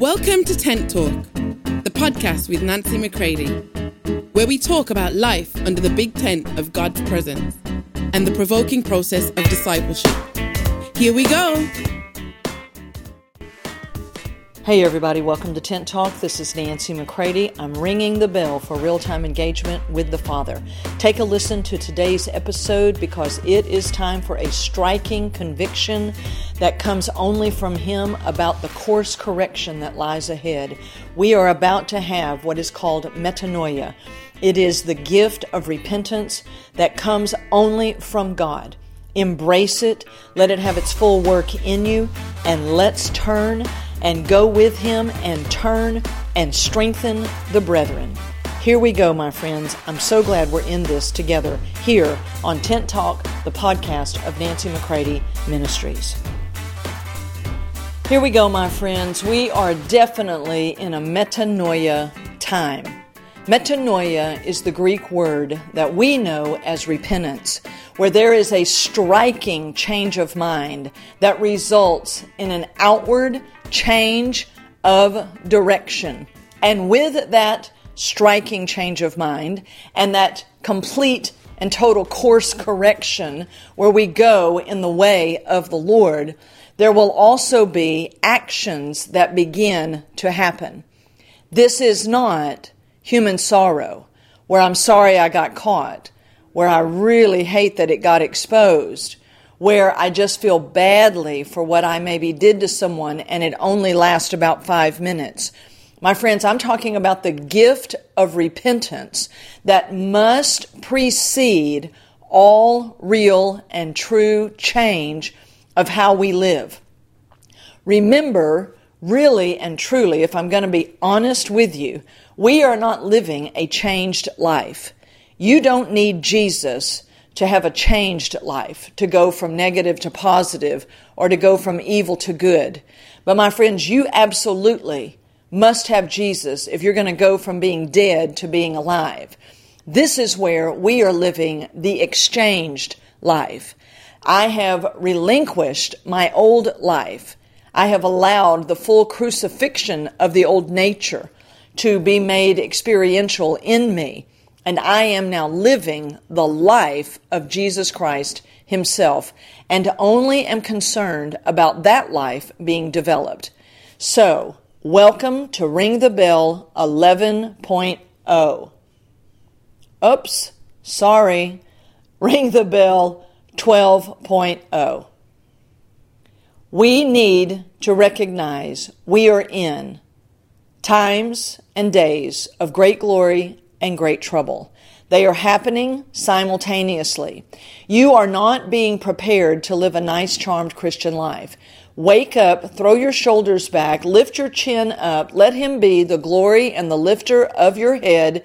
Welcome to Tent Talk, the podcast with Nancy McCready, where we talk about life under the big tent of God's presence and the provoking process of discipleship. Here we go. Hey, everybody, welcome to Tent Talk. This is Nancy McCready. I'm ringing the bell for real time engagement with the Father. Take a listen to today's episode because it is time for a striking conviction that comes only from Him about the course correction that lies ahead. We are about to have what is called metanoia. It is the gift of repentance that comes only from God. Embrace it, let it have its full work in you, and let's turn and go with him and turn and strengthen the brethren. Here we go, my friends. I'm so glad we're in this together here on Tent Talk, the podcast of Nancy McCready Ministries. Here we go, my friends. We are definitely in a metanoia time. Metanoia is the Greek word that we know as repentance, where there is a striking change of mind that results in an outward change of direction. And with that striking change of mind and that complete and total course correction where we go in the way of the Lord, there will also be actions that begin to happen. This is not human sorrow, where I'm sorry I got caught, where I really hate that it got exposed, where I just feel badly for what I maybe did to someone and it only lasts about five minutes. My friends, I'm talking about the gift of repentance that must precede all real and true change of how we live. Remember, really and truly, if I'm going to be honest with you, we are not living a changed life. You don't need Jesus to have a changed life, to go from negative to positive, or to go from evil to good. But my friends, you absolutely must have Jesus if you're going to go from being dead to being alive. This is where we are living the exchanged life. I have relinquished my old life. I have allowed the full crucifixion of the old nature to be made experiential in me and I am now living the life of Jesus Christ Himself, and only am concerned about that life being developed. So, welcome to Ring the Bell 11.0. Oops, sorry. Ring the Bell 12.0. We need to recognize we are in times and days of great glory and great trouble. They are happening simultaneously. You are not being prepared to live a nice, charmed Christian life. Wake up, throw your shoulders back, lift your chin up, let Him be the glory and the lifter of your head,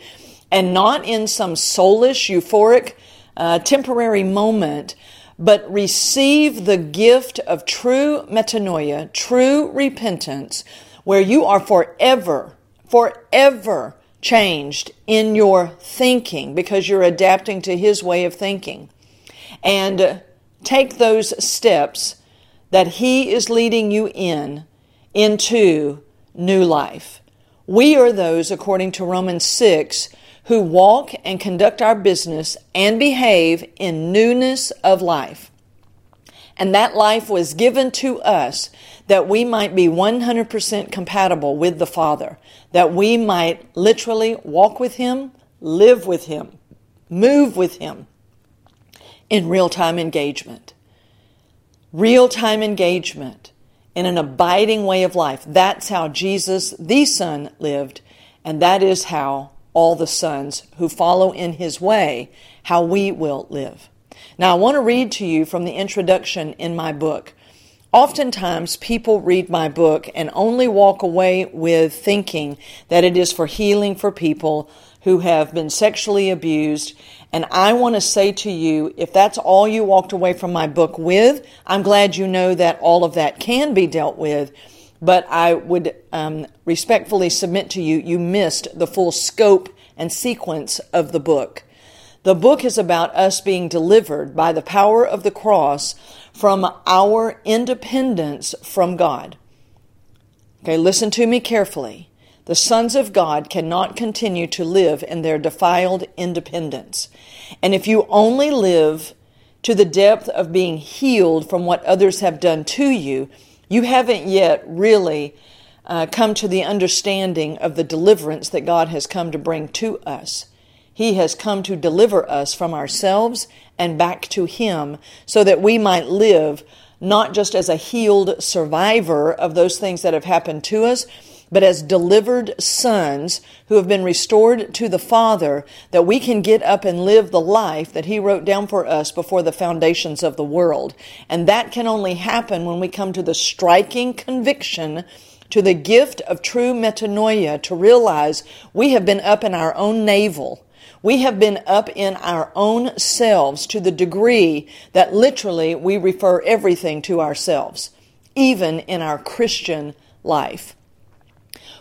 and not in some soulish, euphoric, uh, temporary moment, but receive the gift of true metanoia, true repentance, where you are forever, forever changed in your thinking because you're adapting to His way of thinking. And uh, take those steps that He is leading you in into new life. We are those, according to Romans 6, who walk and conduct our business and behave in newness of life. And that life was given to us that we might be 100% compatible with the Father, that we might literally walk with Him, live with Him, move with Him in real time engagement. Real time engagement in an abiding way of life. That's how Jesus, the Son, lived, and that is how all the sons who follow in His way, how we will live. Now, I want to read to you from the introduction in my book. Oftentimes, people read my book and only walk away with thinking that it is for healing for people who have been sexually abused. And I want to say to you, if that's all you walked away from my book with, I'm glad you know that all of that can be dealt with. But I would um, respectfully submit to you, you missed the full scope and sequence of the book. The book is about us being delivered by the power of the cross from our independence from God. Okay, listen to me carefully. The sons of God cannot continue to live in their defiled independence. And if you only live to the depth of being healed from what others have done to you, you haven't yet really uh, come to the understanding of the deliverance that God has come to bring to us. He has come to deliver us from ourselves and back to Him so that we might live not just as a healed survivor of those things that have happened to us, but as delivered sons who have been restored to the Father, that we can get up and live the life that He wrote down for us before the foundations of the world. And that can only happen when we come to the striking conviction to the gift of true metanoia to realize we have been up in our own navel we have been up in our own selves to the degree that literally we refer everything to ourselves, even in our Christian life.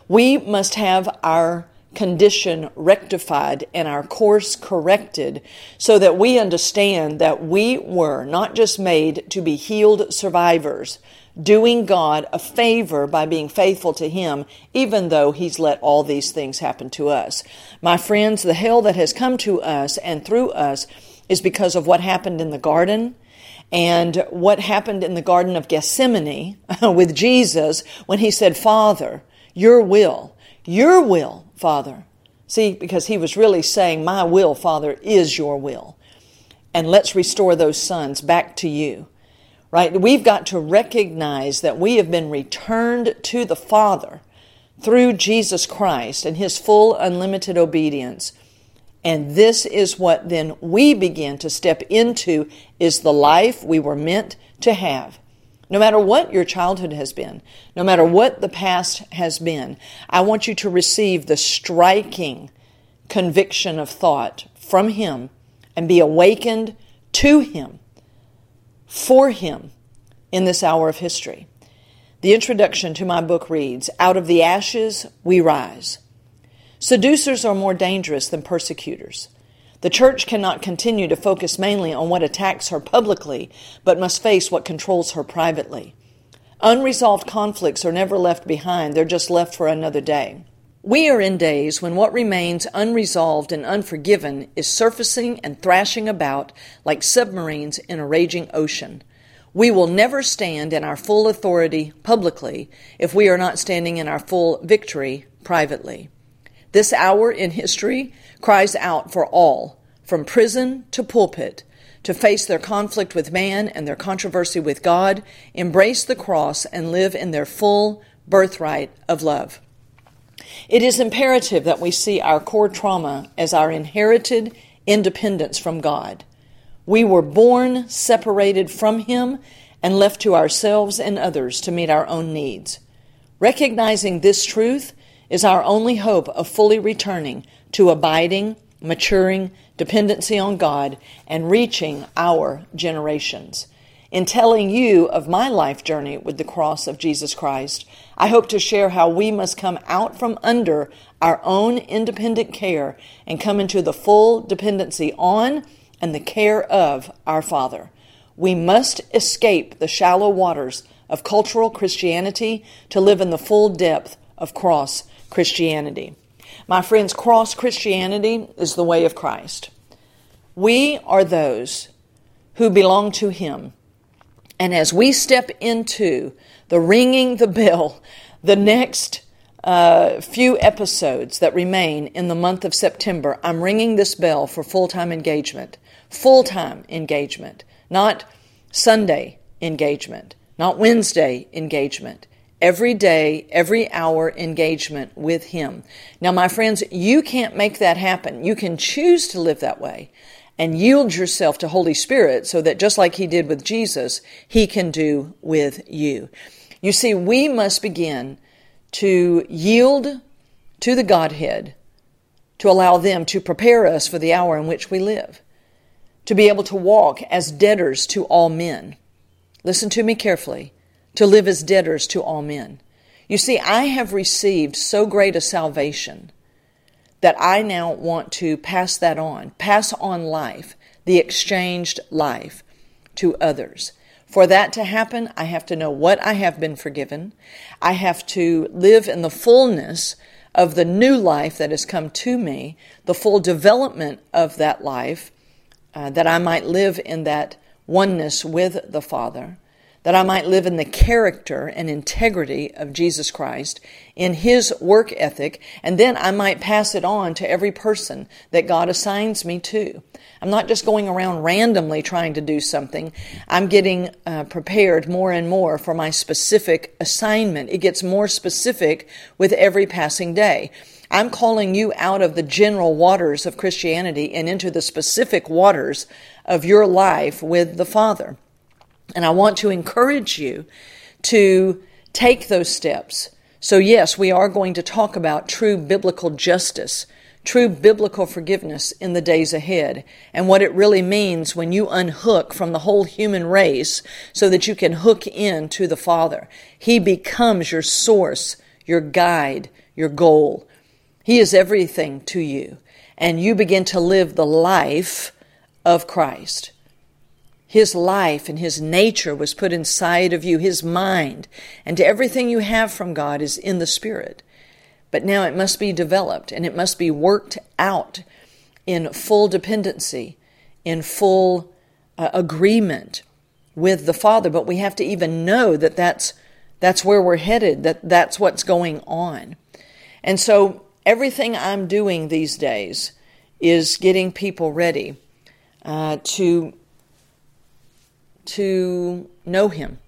We must have our condition rectified and our course corrected so that we understand that we were not just made to be healed survivors, doing God a favor by being faithful to Him, even though He's let all these things happen to us. My friends, the hell that has come to us and through us is because of what happened in the garden and what happened in the Garden of Gethsemane with Jesus when He said, Father, your will, your will, Father. See, because He was really saying, My will, Father, is your will. And let's restore those sons back to you right? We've got to recognize that we have been returned to the Father through Jesus Christ and his full unlimited obedience. And this is what then we begin to step into is the life we were meant to have. No matter what your childhood has been, no matter what the past has been, I want you to receive the striking conviction of thought from Him and be awakened to Him for Him in this hour of history. The introduction to my book reads Out of the ashes we rise. Seducers are more dangerous than persecutors. The church cannot continue to focus mainly on what attacks her publicly, but must face what controls her privately. Unresolved conflicts are never left behind, they're just left for another day. We are in days when what remains unresolved and unforgiven is surfacing and thrashing about like submarines in a raging ocean. We will never stand in our full authority publicly if we are not standing in our full victory privately. This hour in history cries out for all, from prison to pulpit, to face their conflict with man and their controversy with God, embrace the cross, and live in their full birthright of love. It is imperative that we see our core trauma as our inherited independence from God. We were born separated from Him and left to ourselves and others to meet our own needs. Recognizing this truth is our only hope of fully returning to abiding, maturing dependency on God and reaching our generations. In telling you of my life journey with the cross of Jesus Christ, I hope to share how we must come out from under our own independent care and come into the full dependency on and the care of our Father. We must escape the shallow waters of cultural Christianity to live in the full depth of cross Christianity. My friends, cross Christianity is the way of Christ. We are those who belong to Him and as we step into the ringing the bell, the next uh, few episodes that remain in the month of September, I'm ringing this bell for full time engagement. Full time engagement, not Sunday engagement, not Wednesday engagement. Every day, every hour engagement with Him. Now, my friends, you can't make that happen. You can choose to live that way and yield yourself to Holy Spirit so that just like He did with Jesus, He can do with you. You see, we must begin to yield to the Godhead to allow them to prepare us for the hour in which we live, to be able to walk as debtors to all men. Listen to me carefully to live as debtors to all men. You see, I have received so great a salvation that I now want to pass that on, pass on life, the exchanged life to others. For that to happen, I have to know what I have been forgiven. I have to live in the fullness of the new life that has come to me, the full development of that life, uh, that I might live in that oneness with the Father that I might live in the character and integrity of Jesus Christ, in His work ethic, and then I might pass it on to every person that God assigns me to. I'm not just going around randomly trying to do something. I'm getting uh, prepared more and more for my specific assignment. It gets more specific with every passing day. I'm calling you out of the general waters of Christianity and into the specific waters of your life with the Father. And I want to encourage you to take those steps. So, yes, we are going to talk about true biblical justice, true biblical forgiveness in the days ahead, and what it really means when you unhook from the whole human race so that you can hook in to the Father. He becomes your source, your guide, your goal. He is everything to you, and you begin to live the life of Christ. His life and His nature was put inside of you, His mind, and everything you have from God is in the Spirit. But now it must be developed and it must be worked out in full dependency, in full uh, agreement with the Father. But we have to even know that that's, that's where we're headed, that that's what's going on. And so everything I'm doing these days is getting people ready uh, to to know Him,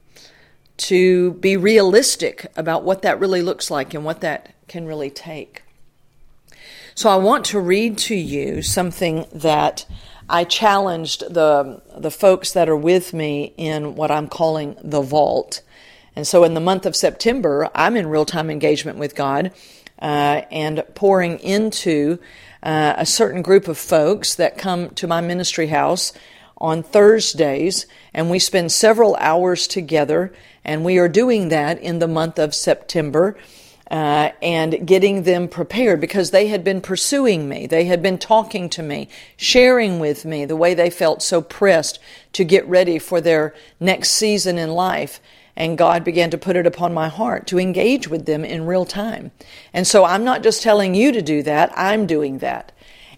to be realistic about what that really looks like and what that can really take. So I want to read to you something that I challenged the the folks that are with me in what I'm calling the vault. And so in the month of September, I'm in real time engagement with God uh, and pouring into uh, a certain group of folks that come to my ministry house on Thursdays, and we spend several hours together, and we are doing that in the month of September. Uh, and getting them prepared because they had been pursuing me. They had been talking to me, sharing with me the way they felt so pressed to get ready for their next season in life. And God began to put it upon my heart to engage with them in real time. And so I'm not just telling you to do that, I'm doing that.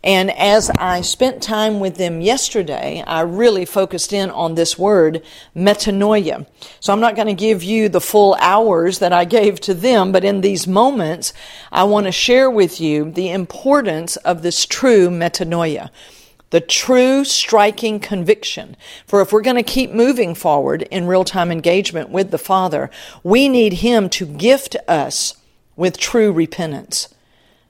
And as I spent time with them yesterday, I really focused in on this word, metanoia. So I'm not going to give you the full hours that I gave to them, but in these moments, I want to share with you the importance of this true metanoia the true striking conviction. For if we're going to keep moving forward in real time engagement with the Father, we need Him to gift us with true repentance.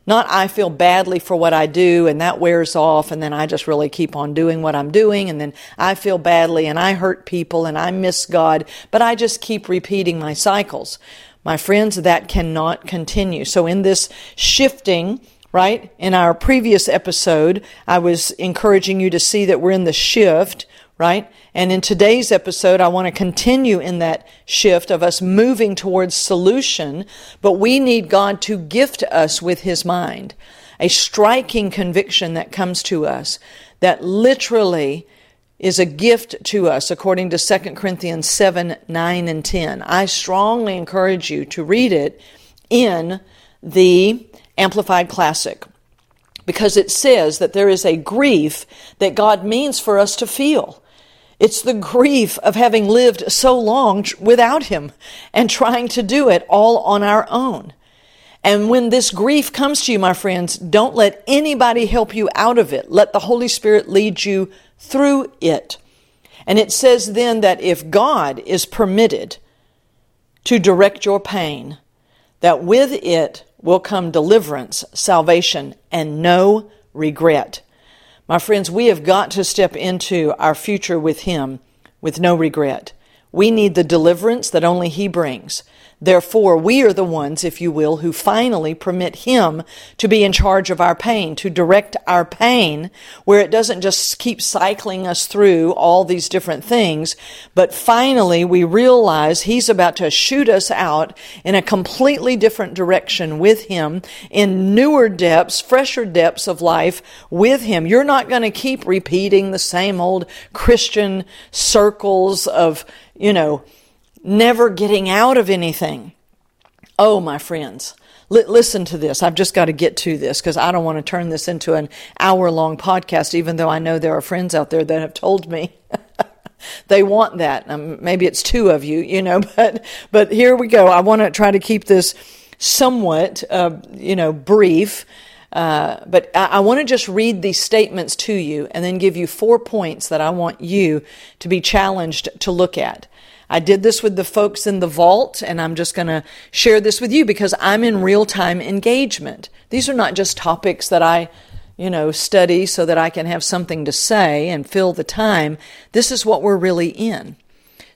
Not I feel badly for what I do and that wears off and then I just really keep on doing what I'm doing and then I feel badly and I hurt people and I miss God, but I just keep repeating my cycles. My friends, that cannot continue. So in this shifting, right? In our previous episode, I was encouraging you to see that we're in the shift right? And in today's episode, I want to continue in that shift of us moving towards solution, but we need God to gift us with His mind. A striking conviction that comes to us that literally is a gift to us according to 2 Corinthians 7, 9, and 10. I strongly encourage you to read it in the Amplified Classic because it says that there is a grief that God means for us to feel. It's the grief of having lived so long without Him and trying to do it all on our own. And when this grief comes to you, my friends, don't let anybody help you out of it. Let the Holy Spirit lead you through it. And it says then that if God is permitted to direct your pain, that with it will come deliverance, salvation, and no regret. My friends, we have got to step into our future with Him with no regret. We need the deliverance that only He brings, Therefore, we are the ones, if you will, who finally permit Him to be in charge of our pain, to direct our pain, where it doesn't just keep cycling us through all these different things, but finally we realize He's about to shoot us out in a completely different direction with Him, in newer depths, fresher depths of life with Him. You're not going to keep repeating the same old Christian circles of, you know, never getting out of anything. Oh, my friends, li- listen to this. I've just got to get to this because I don't want to turn this into an hour long podcast, even though I know there are friends out there that have told me. they want that. Um, maybe it's two of you, you know, but but here we go. I want to try to keep this somewhat, uh, you know, brief. Uh, but I, I want to just read these statements to you and then give you four points that I want you to be challenged to look at. I did this with the folks in the vault, and I'm just going to share this with you because I'm in real time engagement. These are not just topics that I, you know, study so that I can have something to say and fill the time. This is what we're really in.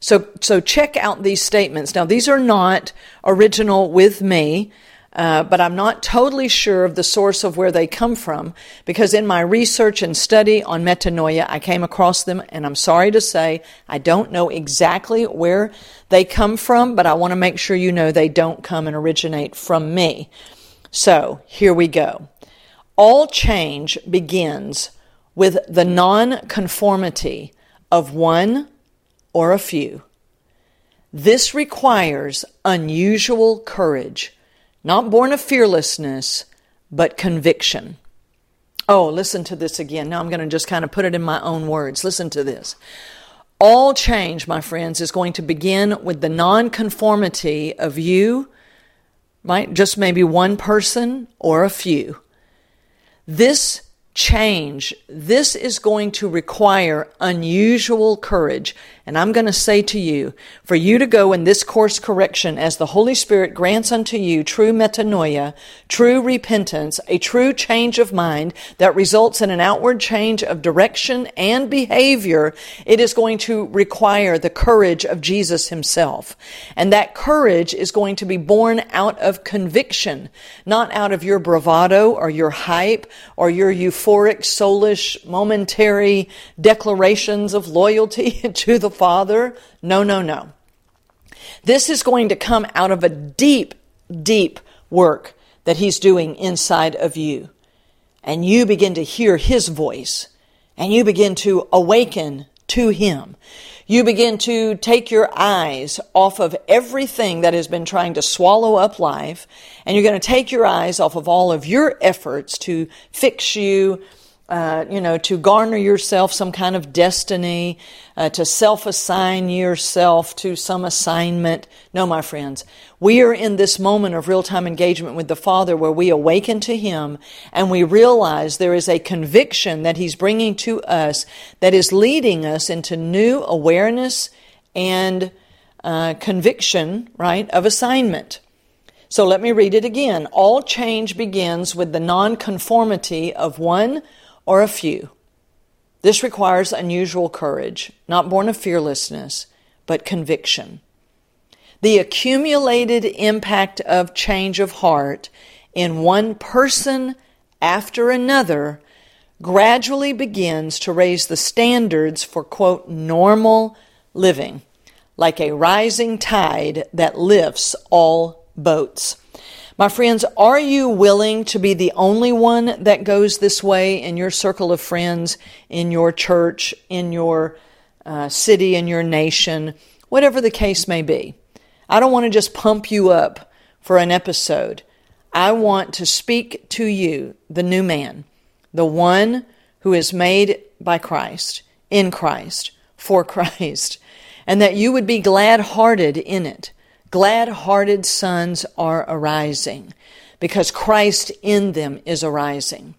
So, so check out these statements. Now, these are not original with me. Uh, but I'm not totally sure of the source of where they come from because in my research and study on metanoia, I came across them, and I'm sorry to say I don't know exactly where they come from, but I want to make sure you know they don't come and originate from me. So here we go. All change begins with the non conformity of one or a few. This requires unusual courage not born of fearlessness, but conviction. Oh, listen to this again. Now I'm going to just kind of put it in my own words. Listen to this. All change, my friends, is going to begin with the nonconformity of you, right? Just maybe one person or a few. This change, this is going to require unusual courage. And I'm going to say to you, for you to go in this course correction as the Holy Spirit grants unto you true metanoia, true repentance, a true change of mind that results in an outward change of direction and behavior, it is going to require the courage of Jesus himself. And that courage is going to be born out of conviction, not out of your bravado or your hype or your euphoric, soulish, momentary declarations of loyalty to the Father. No, no, no. This is going to come out of a deep, deep work that He's doing inside of you. And you begin to hear His voice and you begin to awaken to Him. You begin to take your eyes off of everything that has been trying to swallow up life, and you're going to take your eyes off of all of your efforts to fix you, uh, you know, to garner yourself some kind of destiny, uh, to self assign yourself to some assignment. No, my friends, we are in this moment of real time engagement with the Father where we awaken to Him and we realize there is a conviction that He's bringing to us that is leading us into new awareness and uh, conviction, right, of assignment. So let me read it again. All change begins with the nonconformity of one or a few. This requires unusual courage, not born of fearlessness, but conviction. The accumulated impact of change of heart in one person after another gradually begins to raise the standards for, quote, normal living, like a rising tide that lifts all boats. My friends, are you willing to be the only one that goes this way in your circle of friends, in your church, in your uh, city, in your nation, whatever the case may be? I don't want to just pump you up for an episode. I want to speak to you, the new man, the one who is made by Christ, in Christ, for Christ, and that you would be glad hearted in it Glad hearted sons are arising because Christ in them is arising.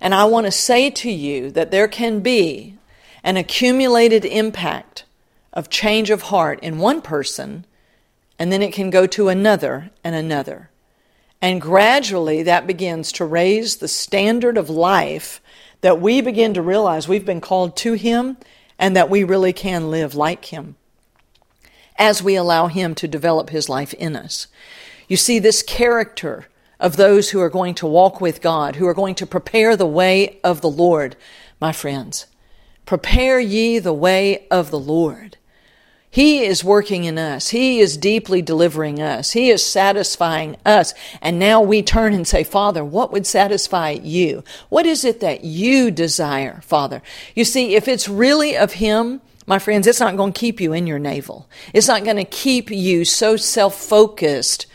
And I want to say to you that there can be an accumulated impact of change of heart in one person, and then it can go to another and another. And gradually that begins to raise the standard of life that we begin to realize we've been called to Him and that we really can live like Him. As we allow Him to develop His life in us. You see, this character of those who are going to walk with God, who are going to prepare the way of the Lord, my friends. Prepare ye the way of the Lord. He is working in us. He is deeply delivering us. He is satisfying us. And now we turn and say, Father, what would satisfy you? What is it that you desire, Father? You see, if it's really of Him, my friends, it's not going to keep you in your navel. It's not going to keep you so self focused,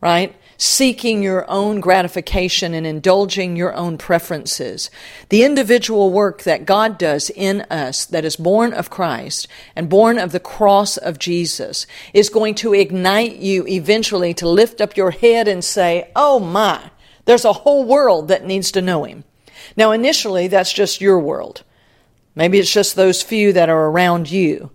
right? seeking your own gratification and indulging your own preferences. The individual work that God does in us that is born of Christ and born of the cross of Jesus is going to ignite you eventually to lift up your head and say, Oh my, there's a whole world that needs to know Him. Now, initially, that's just your world. Maybe it's just those few that are around you,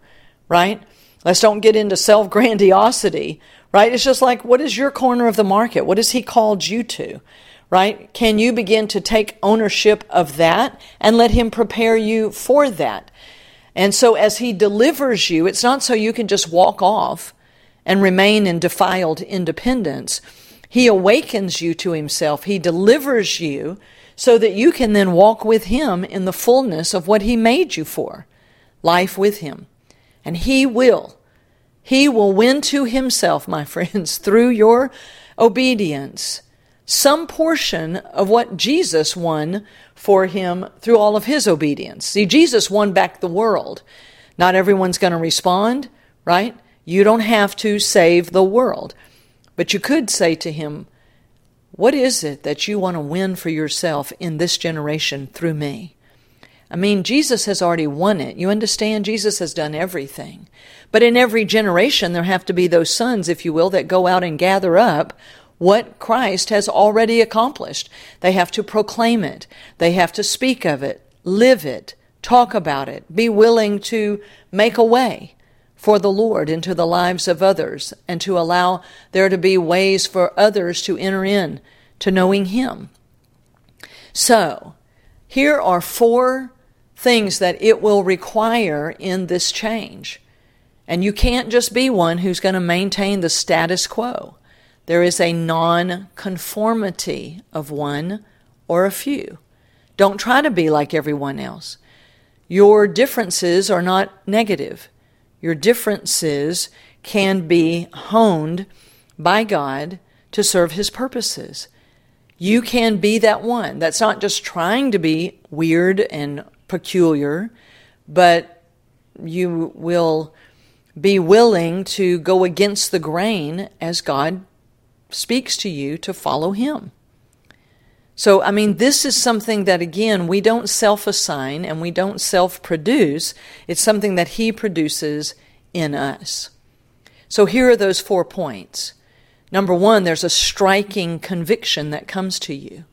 right? Let's don't get into self grandiosity right? It's just like, what is your corner of the market? What has He called you to? Right? Can you begin to take ownership of that and let Him prepare you for that? And so as He delivers you, it's not so you can just walk off and remain in defiled independence. He awakens you to Himself. He delivers you so that you can then walk with Him in the fullness of what He made you for life with Him. And He will he will win to himself, my friends, through your obedience, some portion of what Jesus won for him through all of his obedience. See, Jesus won back the world. Not everyone's going to respond, right? You don't have to save the world. But you could say to him, What is it that you want to win for yourself in this generation through me? I mean, Jesus has already won it. You understand? Jesus has done everything. But in every generation, there have to be those sons, if you will, that go out and gather up what Christ has already accomplished. They have to proclaim it. They have to speak of it, live it, talk about it, be willing to make a way for the Lord into the lives of others and to allow there to be ways for others to enter in to knowing Him. So, here are four things that it will require in this change. And you can't just be one who's going to maintain the status quo. There is a non conformity of one or a few. Don't try to be like everyone else. Your differences are not negative. Your differences can be honed by God to serve His purposes. You can be that one that's not just trying to be weird and peculiar, but you will be willing to go against the grain as God speaks to you to follow Him. So, I mean, this is something that, again, we don't self assign and we don't self produce. It's something that He produces in us. So, here are those four points. Number one, there's a striking conviction that comes to you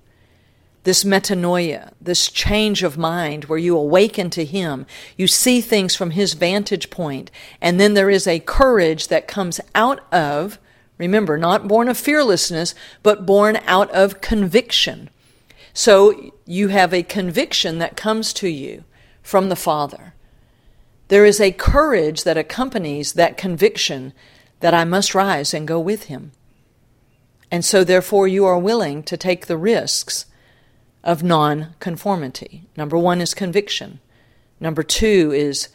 this metanoia, this change of mind where you awaken to Him, you see things from His vantage point, and then there is a courage that comes out of, remember, not born of fearlessness, but born out of conviction. So you have a conviction that comes to you from the Father. There is a courage that accompanies that conviction that I must rise and go with Him. And so, therefore, you are willing to take the risks of non-conformity. Number one is conviction. Number two is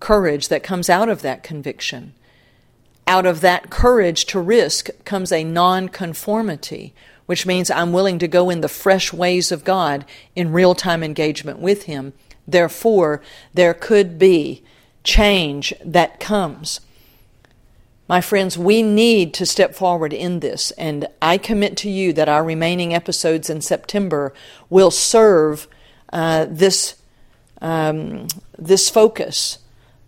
courage that comes out of that conviction. Out of that courage to risk comes a non-conformity, which means I'm willing to go in the fresh ways of God in real time engagement with Him. Therefore, there could be change that comes. My friends, we need to step forward in this, and I commit to you that our remaining episodes in September will serve uh, this, um, this focus,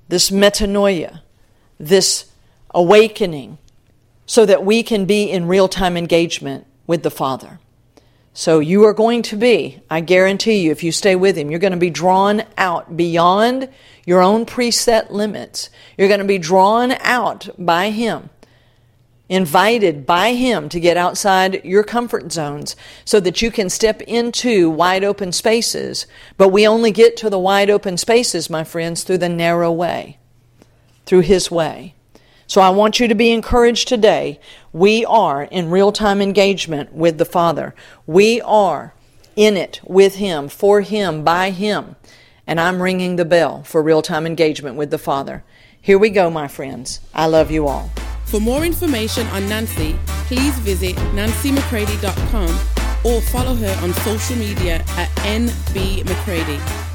this metanoia, this awakening, so that we can be in real time engagement with the Father. So you are going to be, I guarantee you, if you stay with Him, you're going to be drawn out beyond your own preset limits. You're going to be drawn out by Him, invited by Him to get outside your comfort zones so that you can step into wide open spaces. But we only get to the wide open spaces, my friends, through the narrow way, through His way. So I want you to be encouraged today. We are in real time engagement with the Father. We are in it with Him, for Him, by Him. And I'm ringing the bell for real time engagement with the Father. Here we go, my friends. I love you all. For more information on Nancy, please visit nancymccready.com or follow her on social media at NB McCready.